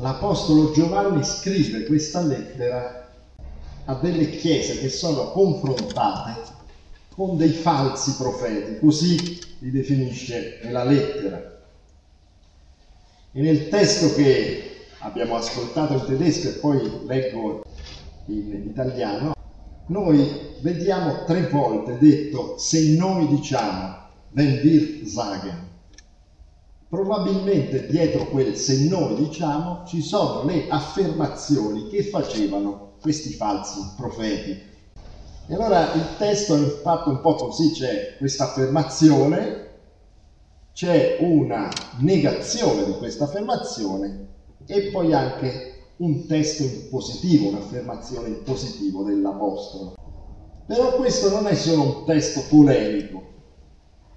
l'Apostolo Giovanni scrive questa lettera a delle chiese che sono confrontate con dei falsi profeti, così li definisce nella lettera. E nel testo che abbiamo ascoltato in tedesco e poi leggo in italiano, noi vediamo tre volte detto se noi diciamo wenn wir sagen. Probabilmente dietro quel se noi diciamo ci sono le affermazioni che facevano questi falsi profeti. E allora il testo è fatto un po' così, c'è questa affermazione, c'è una negazione di questa affermazione e poi anche un testo in positivo, un'affermazione in positivo dell'Apostolo. Però questo non è solo un testo polemico,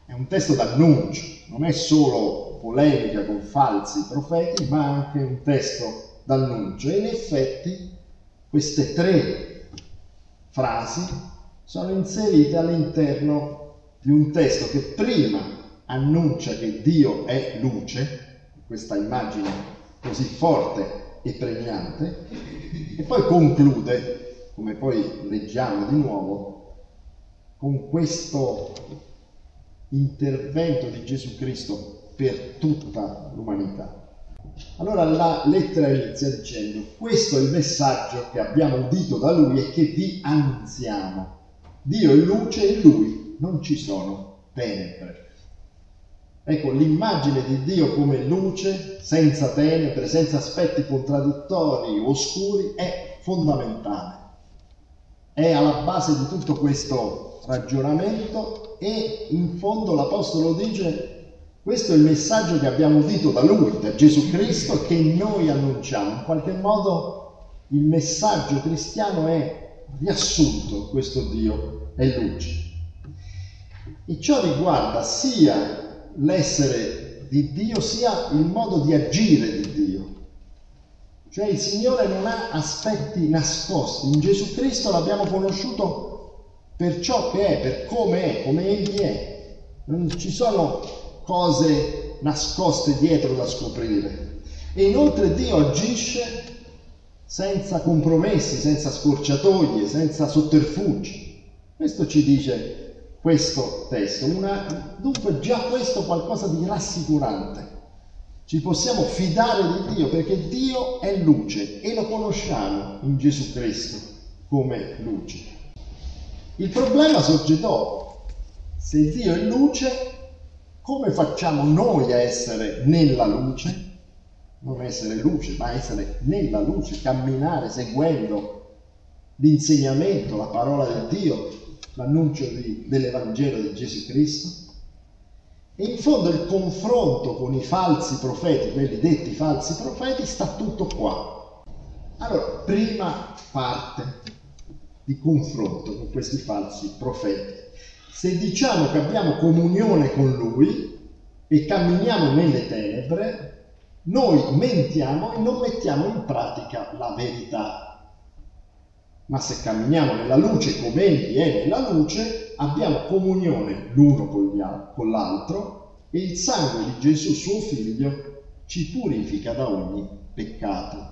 è un testo d'annuncio, non è solo polemica con falsi profeti, ma anche un testo d'annuncio. E in effetti queste tre frasi sono inserite all'interno di un testo che prima annuncia che Dio è luce, questa immagine così forte e pregnante, e poi conclude, come poi leggiamo di nuovo, con questo intervento di Gesù Cristo per tutta l'umanità. Allora la lettera inizia dicendo, questo è il messaggio che abbiamo udito da lui e che vi annunziamo. Dio è luce e in lui non ci sono tenebre. Ecco, l'immagine di Dio come luce, senza tenebre, senza aspetti contraddittori, oscuri, è fondamentale. È alla base di tutto questo ragionamento e in fondo l'Apostolo dice questo è il messaggio che abbiamo udito da Lui, da Gesù Cristo, che noi annunciamo. In qualche modo il messaggio cristiano è riassunto, questo Dio è luce. E ciò riguarda sia l'essere di Dio, sia il modo di agire di Dio. Cioè il Signore non ha aspetti nascosti. In Gesù Cristo l'abbiamo conosciuto per ciò che è, per come è, come Egli è. Non ci sono cose nascoste dietro da scoprire. E inoltre Dio agisce senza compromessi, senza scorciatoie, senza sotterfugi. Questo ci dice questo testo. Una, dunque già questo qualcosa di rassicurante. Ci possiamo fidare di Dio perché Dio è luce e lo conosciamo in Gesù Cristo come luce. Il problema sorge dopo. Se Dio è luce, come facciamo noi a essere nella luce? Non essere luce, ma essere nella luce, camminare seguendo l'insegnamento, la parola di Dio, l'annuncio di, dell'Evangelo di Gesù Cristo. E in fondo il confronto con i falsi profeti, quelli detti falsi profeti, sta tutto qua. Allora, prima parte di confronto con questi falsi profeti. Se diciamo che abbiamo comunione con Lui e camminiamo nelle tenebre, noi mentiamo e non mettiamo in pratica la verità. Ma se camminiamo nella luce come Egli è nella luce, abbiamo comunione l'uno con l'altro e il sangue di Gesù suo Figlio ci purifica da ogni peccato.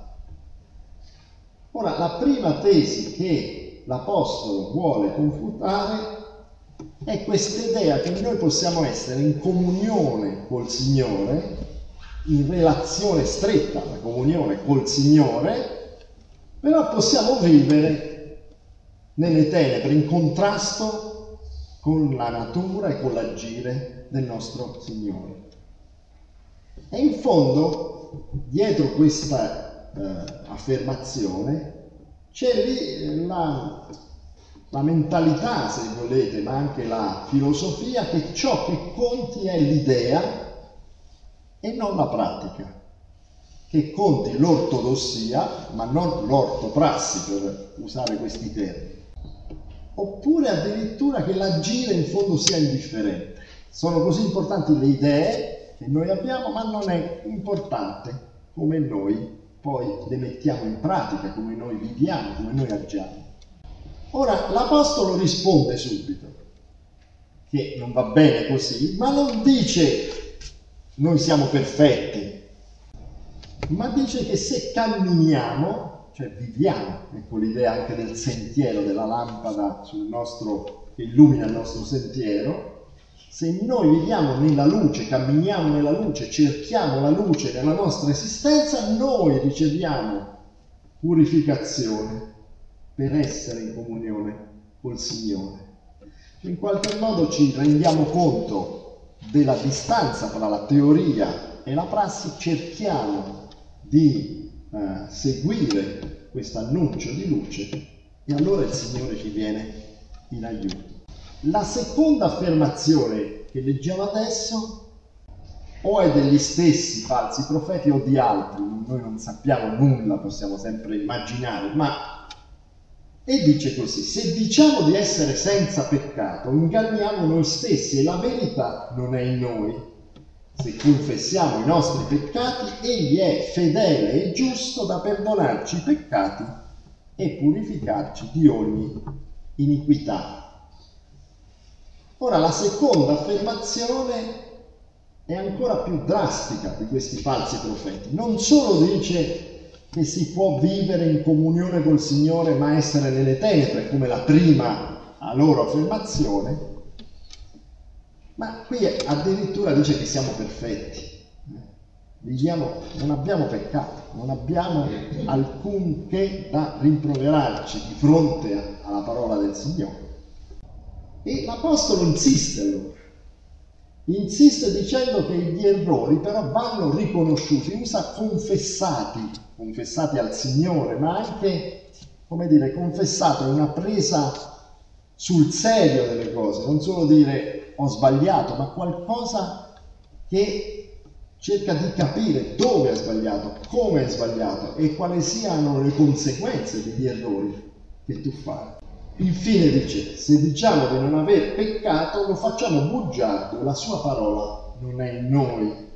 Ora, la prima tesi che l'Apostolo vuole confutare è questa idea che noi possiamo essere in comunione col Signore, in relazione stretta, la comunione col Signore, però possiamo vivere nelle tenebre, in contrasto con la natura e con l'agire del nostro Signore. E in fondo, dietro questa eh, affermazione, c'è lì la la mentalità, se volete, ma anche la filosofia, che ciò che conti è l'idea e non la pratica, che conti l'ortodossia, ma non l'ortoprassi, per usare questi termini. Oppure addirittura che l'agire in fondo sia indifferente. Sono così importanti le idee che noi abbiamo, ma non è importante come noi poi le mettiamo in pratica, come noi viviamo, come noi agiamo. Ora l'Apostolo risponde subito che non va bene così, ma non dice noi siamo perfetti, ma dice che se camminiamo, cioè viviamo, ecco l'idea anche del sentiero, della lampada nostro, che illumina il nostro sentiero, se noi viviamo nella luce, camminiamo nella luce, cerchiamo la luce nella nostra esistenza, noi riceviamo purificazione per essere in comunione col Signore. In qualche modo ci rendiamo conto della distanza tra la teoria e la prassi, cerchiamo di eh, seguire questo annuncio di luce e allora il Signore ci viene in aiuto. La seconda affermazione che leggiamo adesso o è degli stessi falsi profeti o di altri, noi non sappiamo nulla, possiamo sempre immaginare, ma e dice così, se diciamo di essere senza peccato, inganniamo noi stessi e la verità non è in noi. Se confessiamo i nostri peccati, egli è fedele e giusto da perdonarci i peccati e purificarci di ogni iniquità. Ora la seconda affermazione è ancora più drastica di questi falsi profeti. Non solo dice che si può vivere in comunione col Signore ma essere nelle tenebre, come la prima loro affermazione, ma qui addirittura dice che siamo perfetti. Viviamo, non abbiamo peccato, non abbiamo alcunché da rimproverarci di fronte alla parola del Signore. E l'Apostolo insiste allora, insiste dicendo che gli errori però vanno riconosciuti, usa confessati, confessati al Signore, ma anche, come dire, confessati, una presa sul serio delle cose, non solo dire ho sbagliato, ma qualcosa che cerca di capire dove è sbagliato, come è sbagliato e quali siano le conseguenze degli errori che tu fai. Infine dice, se diciamo di non aver peccato, lo facciamo bugiardo, la sua parola non è in noi.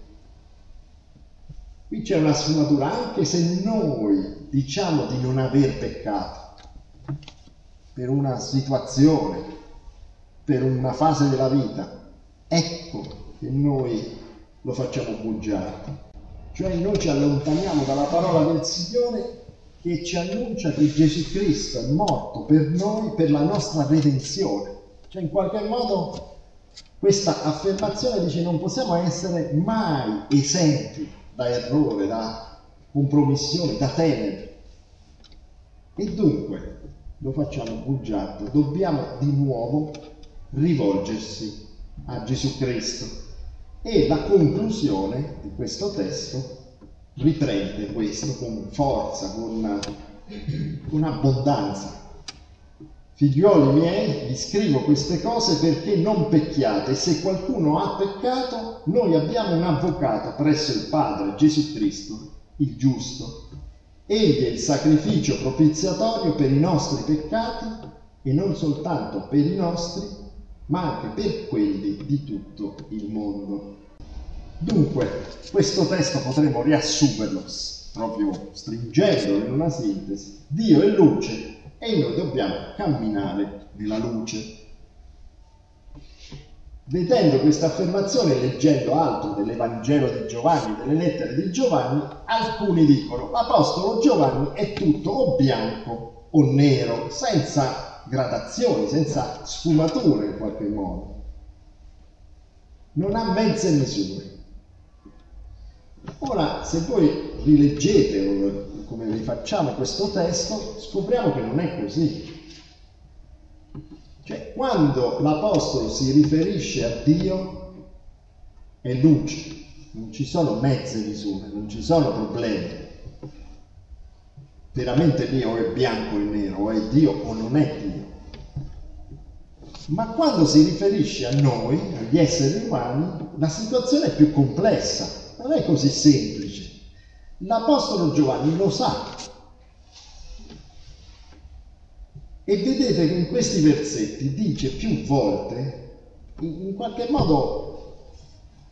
Qui c'è una sfumatura, anche se noi diciamo di non aver peccato per una situazione, per una fase della vita, ecco che noi lo facciamo bugiardo. Cioè noi ci allontaniamo dalla parola del Signore che ci annuncia che Gesù Cristo è morto per noi, per la nostra redenzione. Cioè in qualche modo questa affermazione dice non possiamo essere mai esenti da errore, da compromissione, da tenebre. E dunque lo facciamo bugiardo, dobbiamo di nuovo rivolgersi a Gesù Cristo. E la conclusione di questo testo riprende questo con forza, con, con abbondanza. Figlioli miei, vi scrivo queste cose perché non pecchiate. Se qualcuno ha peccato, noi abbiamo un avvocato presso il Padre, Gesù Cristo, il giusto. Egli è il sacrificio propiziatorio per i nostri peccati e non soltanto per i nostri, ma anche per quelli di tutto il mondo. Dunque, questo testo potremmo riassumerlo proprio stringendolo in una sintesi. Dio è luce e noi dobbiamo camminare nella luce. Vedendo questa affermazione, leggendo altro dell'Evangelo di Giovanni, delle lettere di Giovanni, alcuni dicono l'Apostolo Giovanni è tutto o bianco o nero, senza gradazioni, senza sfumature in qualche modo. Non ha mezze misure. Ora, se voi rileggete come rifacciamo questo testo, scopriamo che non è così. Cioè, quando l'Apostolo si riferisce a Dio, è luce, non ci sono mezze misure, non ci sono problemi. Veramente Dio è bianco e nero, o è Dio o non è Dio. Ma quando si riferisce a noi, agli esseri umani, la situazione è più complessa non è così semplice. L'Apostolo Giovanni lo sa. E vedete che in questi versetti dice più volte, in qualche modo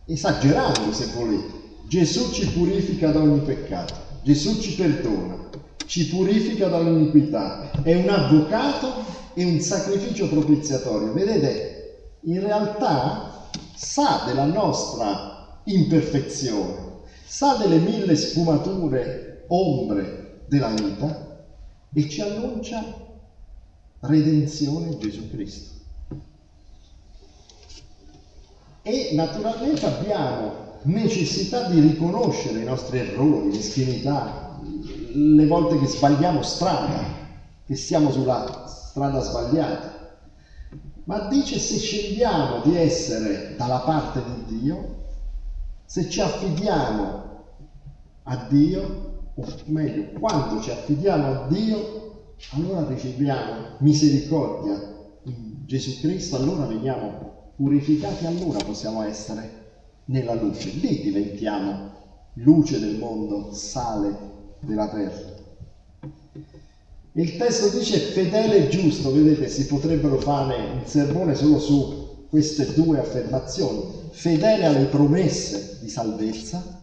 esagerando se volete, Gesù ci purifica da ogni peccato, Gesù ci perdona, ci purifica dall'iniquità, è un avvocato e un sacrificio propiziatorio. Vedete, in realtà sa della nostra imperfezione, sa delle mille sfumature, ombre della vita e ci annuncia redenzione in Gesù Cristo. E naturalmente abbiamo necessità di riconoscere i nostri errori, meschinità, le volte che sbagliamo strada, che siamo sulla strada sbagliata. Ma dice se scegliamo di essere dalla parte di Dio, se ci affidiamo a Dio, o meglio, quando ci affidiamo a Dio, allora riceviamo misericordia in Gesù Cristo, allora veniamo purificati, allora possiamo essere nella luce. Lì diventiamo luce del mondo, sale della terra. Il testo dice fedele e giusto, vedete, si potrebbero fare un sermone solo su queste due affermazioni. Fedele alle promesse di salvezza,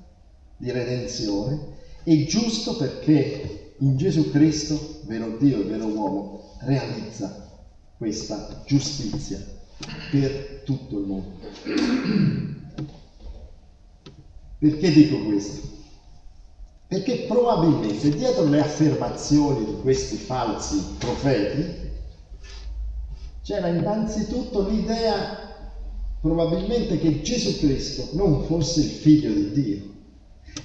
di redenzione, e giusto perché in Gesù Cristo, vero Dio e vero uomo, realizza questa giustizia per tutto il mondo. Perché dico questo? Perché probabilmente dietro le affermazioni di questi falsi profeti c'era innanzitutto l'idea probabilmente che Gesù Cristo non fosse il figlio di Dio,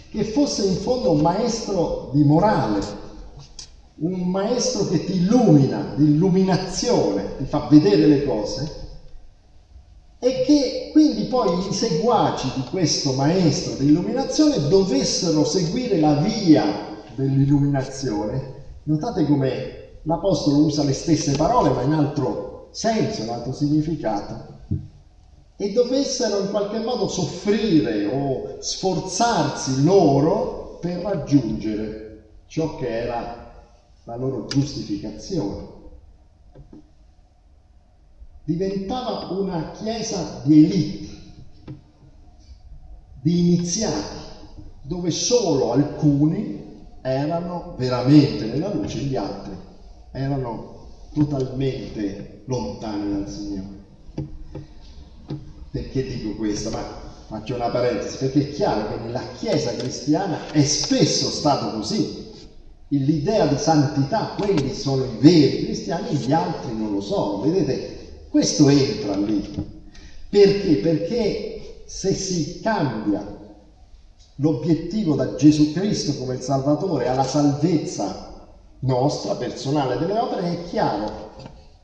che fosse in fondo un maestro di morale, un maestro che ti illumina, di illuminazione, ti fa vedere le cose, e che quindi poi i seguaci di questo maestro di illuminazione dovessero seguire la via dell'illuminazione. Notate come l'Apostolo usa le stesse parole ma in altro senso, in altro significato. E dovessero in qualche modo soffrire o sforzarsi loro per raggiungere ciò che era la loro giustificazione diventava una chiesa di elite, di iniziati, dove solo alcuni erano veramente nella luce, gli altri erano totalmente lontani dal Signore. Perché dico questo? Ma faccio una parentesi, perché è chiaro che nella Chiesa cristiana è spesso stato così. L'idea di santità, quelli sono i veri cristiani, gli altri non lo sono. Vedete, questo entra lì. Perché? Perché se si cambia l'obiettivo da Gesù Cristo come il Salvatore alla salvezza nostra, personale delle opere, è chiaro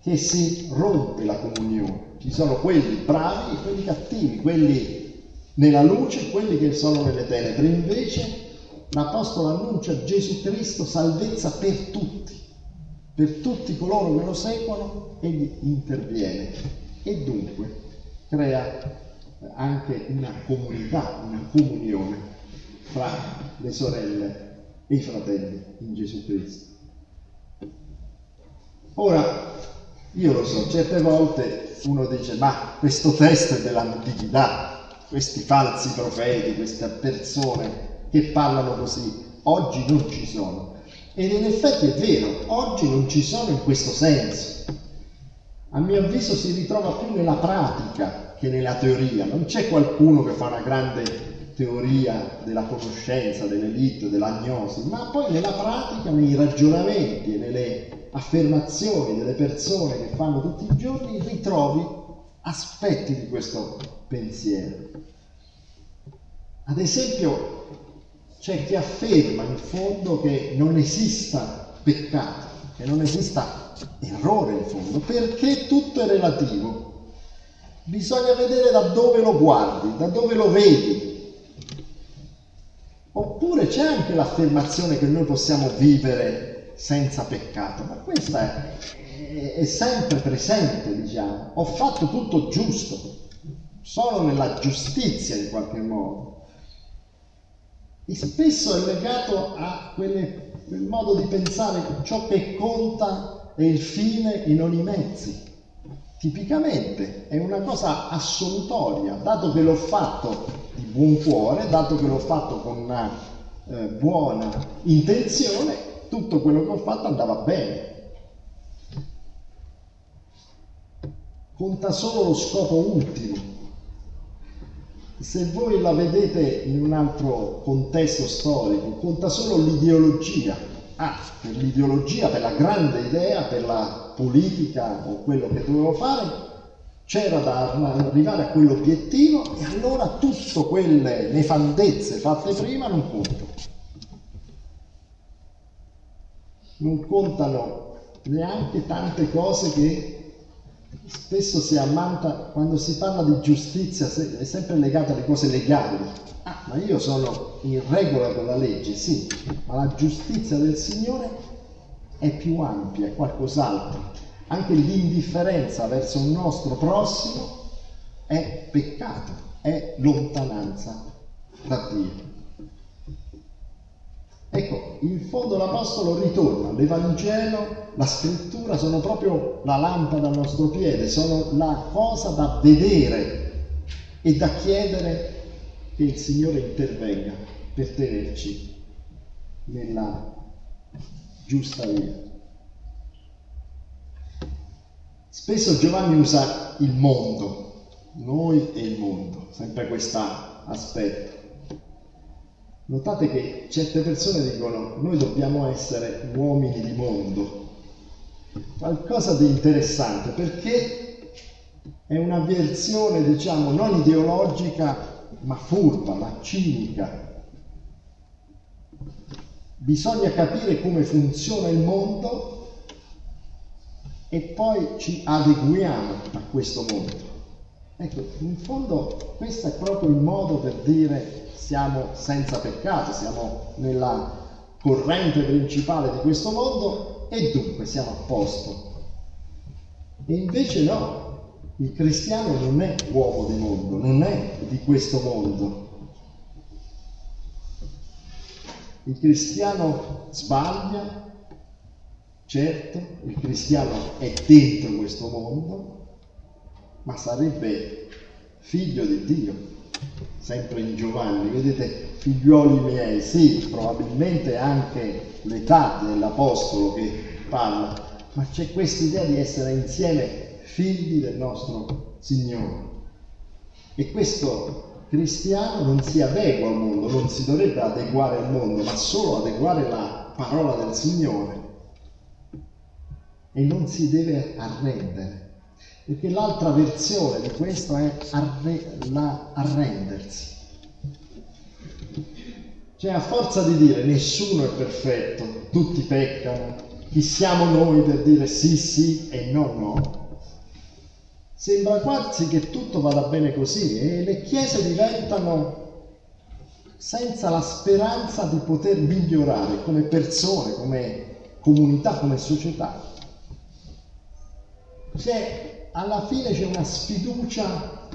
che si rompe la comunione. Ci sono quelli bravi e quelli cattivi, quelli nella luce e quelli che sono nelle tenebre. Invece l'Apostolo annuncia Gesù Cristo salvezza per tutti per tutti coloro che lo seguono, egli interviene e dunque crea anche una comunità, una comunione fra le sorelle e i fratelli in Gesù Cristo. Ora, io lo so, certe volte uno dice, ma questo testo è dell'antichità, questi falsi profeti, queste persone che parlano così, oggi non ci sono. Ed in effetti è vero, oggi non ci sono in questo senso. A mio avviso si ritrova più nella pratica che nella teoria. Non c'è qualcuno che fa una grande teoria della conoscenza, dell'elite, dell'agnosi, ma poi nella pratica, nei ragionamenti e nelle affermazioni delle persone che fanno tutti i giorni, ritrovi aspetti di questo pensiero. Ad esempio, c'è chi afferma in fondo che non esista peccato, che non esista errore in fondo, perché tutto è relativo. Bisogna vedere da dove lo guardi, da dove lo vedi. Oppure c'è anche l'affermazione che noi possiamo vivere senza peccato, ma questa è, è sempre presente, diciamo. Ho fatto tutto giusto, sono nella giustizia in qualche modo e spesso è legato a quelle, quel modo di pensare che ciò che conta è il fine e non i mezzi. Tipicamente è una cosa assolutoria, dato che l'ho fatto di buon cuore, dato che l'ho fatto con una eh, buona intenzione, tutto quello che ho fatto andava bene. Conta solo lo scopo ultimo. se voi la vedete in un altro contesto storico, conta solo l'ideologia. Ah, per l'ideologia, per la grande idea, per la politica o quello che dovevo fare, c'era da arrivare a quell'obiettivo e allora tutte quelle nefandezze fatte prima non contano. Non contano neanche tante cose che spesso si ammanta, quando si parla di giustizia è sempre legata alle cose legali. Ah, ma io sono in regola con la legge, sì, ma la giustizia del Signore è più ampia, è qualcos'altro anche l'indifferenza verso un nostro prossimo è peccato, è lontananza da Dio. Ecco, in fondo l'Apostolo ritorna, l'Evangelo, la scrittura sono proprio la lampada al nostro piede, sono la cosa da vedere e da chiedere che il Signore intervenga per tenerci nella giusta via. Spesso Giovanni usa il mondo, noi e il mondo, sempre questo aspetto. Notate che certe persone dicono noi dobbiamo essere uomini di mondo. Qualcosa di interessante perché è una versione, diciamo, non ideologica, ma furba, ma cinica. Bisogna capire come funziona il mondo e poi ci adeguiamo a questo mondo. Ecco, in fondo questo è proprio il modo per dire siamo senza peccato, siamo nella corrente principale di questo mondo e dunque siamo a posto. E invece no, il cristiano non è uomo di mondo, non è di questo mondo. Il cristiano sbaglia, Certo, il cristiano è dentro questo mondo, ma sarebbe figlio di Dio, sempre in Giovanni. Vedete, figlioli miei, sì, probabilmente anche l'età dell'Apostolo che parla, ma c'è questa idea di essere insieme figli del nostro Signore. E questo cristiano non si adegua al mondo, non si dovrebbe adeguare al mondo, ma solo adeguare la parola del Signore e non si deve arrendere. Perché l'altra versione di questo è arre- la, arrendersi. Cioè a forza di dire nessuno è perfetto, tutti peccano, chi siamo noi per dire sì sì e no no, sembra quasi che tutto vada bene così e le chiese diventano senza la speranza di poter migliorare come persone, come comunità, come società c'è, alla fine c'è una sfiducia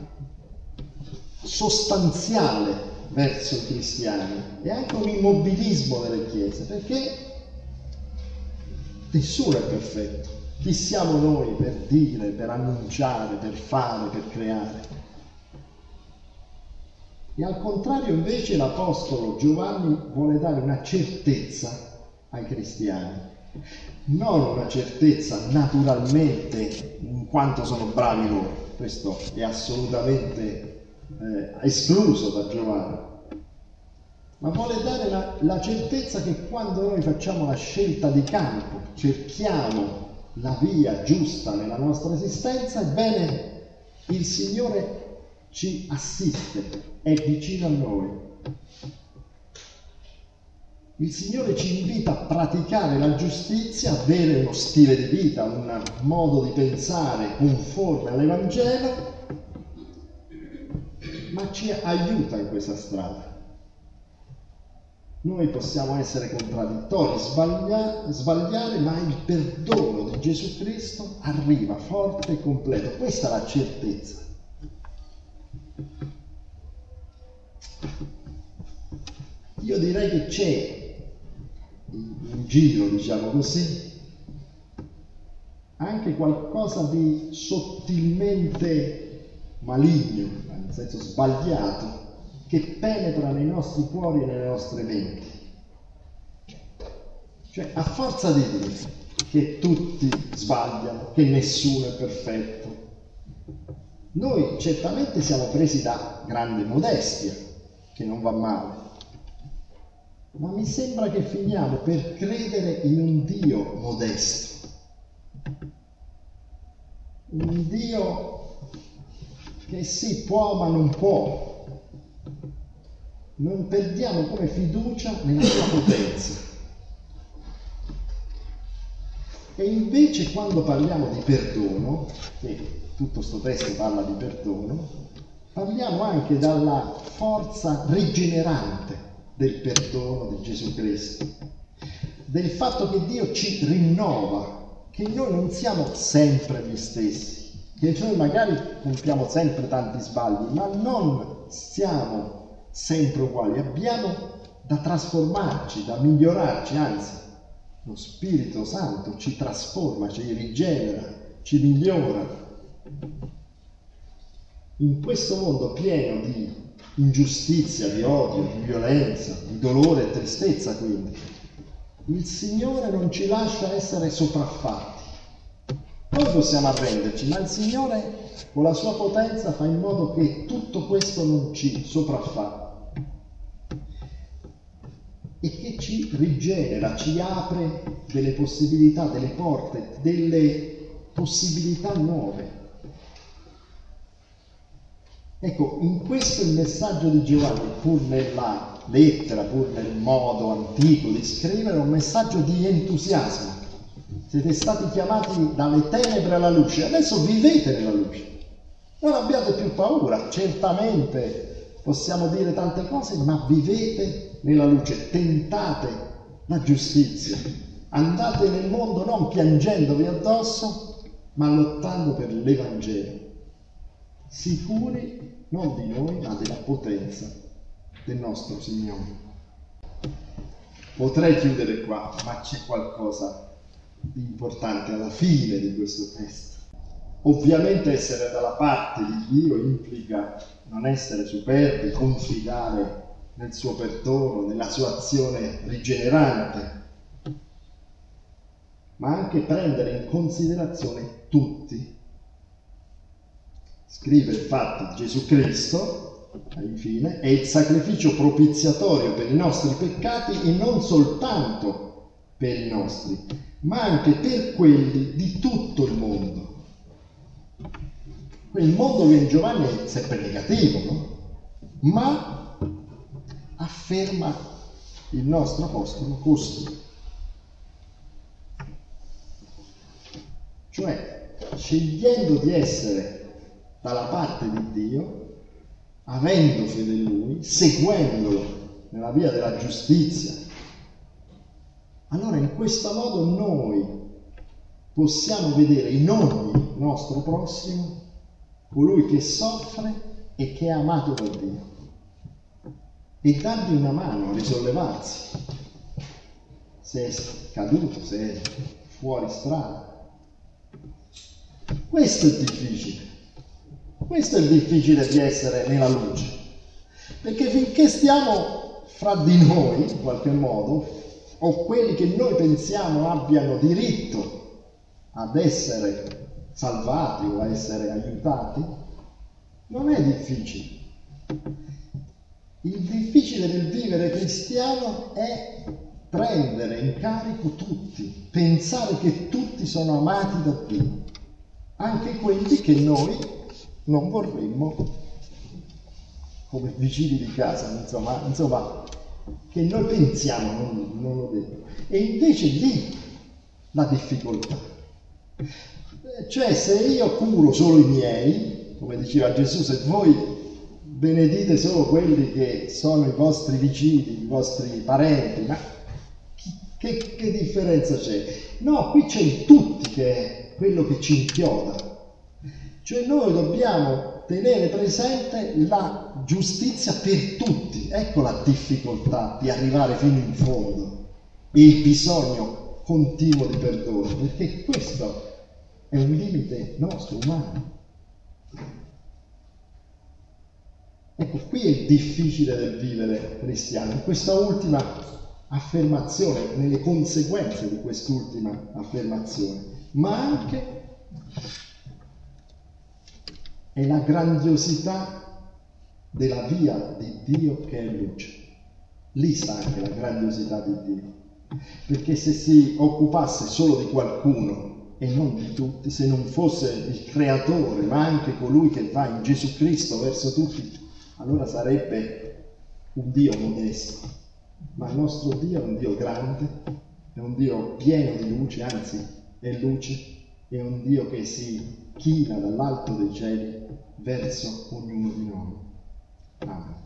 sostanziale verso i cristiani e anche un immobilismo delle chiese, perché nessuno è perfetto. Chi siamo noi per dire, per annunciare, per fare, per creare? E al contrario invece l'Apostolo Giovanni vuole dare una certezza ai cristiani non una certezza naturalmente in quanto sono bravi loro, questo è assolutamente eh, escluso da Giovanni, ma vuole dare la, la certezza che quando noi facciamo la scelta di campo, cerchiamo la via giusta nella nostra esistenza, ebbene il Signore ci assiste, è vicino a noi il Signore ci invita a praticare la giustizia, avere uno stile di vita, un modo di pensare conforme all'Evangelo, ma ci aiuta in questa strada. Noi possiamo essere contraddittori, sbaglia, sbagliare, ma il perdono di Gesù Cristo arriva forte e completo. Questa è la certezza. Io direi che c'è in giro, diciamo così, anche qualcosa di sottilmente maligno, nel senso sbagliato, che penetra nei nostri cuori e nelle nostre menti. Cioè, a forza di dire che tutti sbagliano, che nessuno è perfetto, Noi certamente siamo presi da grande modestia, che non va male, ma mi sembra che finiamo per credere in un Dio modesto, un Dio che sì può ma non può. Non perdiamo come fiducia nella sua potenza. E invece quando parliamo di perdono, e tutto questo testo parla di perdono, parliamo anche dalla forza rigenerante del perdono di Gesù Cristo, del fatto che Dio ci rinnova, che noi non siamo sempre gli stessi, che noi magari compiamo sempre tanti sbagli, ma non siamo sempre uguali, abbiamo da trasformarci, da migliorarci, anzi lo Spirito Santo ci trasforma, ci rigenera, ci migliora. In questo mondo pieno di ingiustizia, di odio, di violenza, di dolore e tristezza, quindi, il Signore non ci lascia essere sopraffatti. Noi possiamo arrenderci, ma il Signore con la sua potenza fa in modo che tutto questo non ci sopraffa e che ci rigenera, ci apre delle possibilità, delle porte, delle possibilità nuove. Ecco, in questo il messaggio di Giovanni, pur nella lettera, pur nel modo antico di scrivere, è un messaggio di entusiasmo. Siete stati chiamati dalle tenebre alla luce, adesso vivete nella luce. Non abbiate più paura, certamente possiamo dire tante cose, ma vivete nella luce, tentate la giustizia, andate nel mondo non piangendovi addosso, ma lottando per l'Evangelo, sicuri non di noi, ma della potenza del nostro Signore. Potrei chiudere qua, ma c'è qualcosa di importante alla fine di questo testo. Ovviamente essere dalla parte di Dio implica non essere superbi, confidare nel suo perdono, nella sua azione rigenerante, ma anche prendere in considerazione tutti. Scrive infatti Gesù Cristo, infine, è il sacrificio propiziatorio per i nostri peccati e non soltanto per i nostri, ma anche per quelli di tutto il mondo. Il mondo che in Giovanni è sempre negativo, no? ma afferma il nostro apostolo così. Cioè, scegliendo di essere dalla parte di Dio, avendo fede in Lui, seguendolo nella via della giustizia, allora in questo modo noi possiamo vedere in ogni nostro prossimo colui che soffre e che è amato da Dio e dargli una mano a risollevarsi se è caduto, se è fuori strada. Questo è difficile. Questo è il difficile di essere nella luce. Perché finché stiamo fra di noi, in qualche modo, o quelli che noi pensiamo abbiano diritto ad essere salvati o a essere aiutati, non è difficile. Il difficile del vivere cristiano è prendere in carico tutti, pensare che tutti sono amati da Dio, anche quelli che noi non vorremmo come vicini di casa, insomma, insomma che noi pensiamo non, non lo devono. E invece lì la difficoltà. Cioè se io curo solo i miei, come diceva Gesù, se voi benedite solo quelli che sono i vostri vicini, i vostri parenti, ma che, che differenza c'è? No, qui c'è il tutti che è quello che ci inchioda. Cioè noi dobbiamo tenere presente la giustizia per tutti. Ecco la difficoltà di arrivare fino in fondo e il bisogno continuo di perdono, perché questo è un limite nostro, umano. Ecco, qui è il difficile del vivere cristiano, in questa ultima affermazione, nelle conseguenze di quest'ultima affermazione, ma anche è la grandiosità della via di Dio che è luce. Lì sta anche la grandiosità di Dio. Perché se si occupasse solo di qualcuno e non di tutti, se non fosse il creatore, ma anche colui che va in Gesù Cristo verso tutti, allora sarebbe un Dio modesto. Ma il nostro Dio è un Dio grande, è un Dio pieno di luce, anzi è luce, è un Dio che si china dall'alto dei cieli verso ognuno di noi. Amen.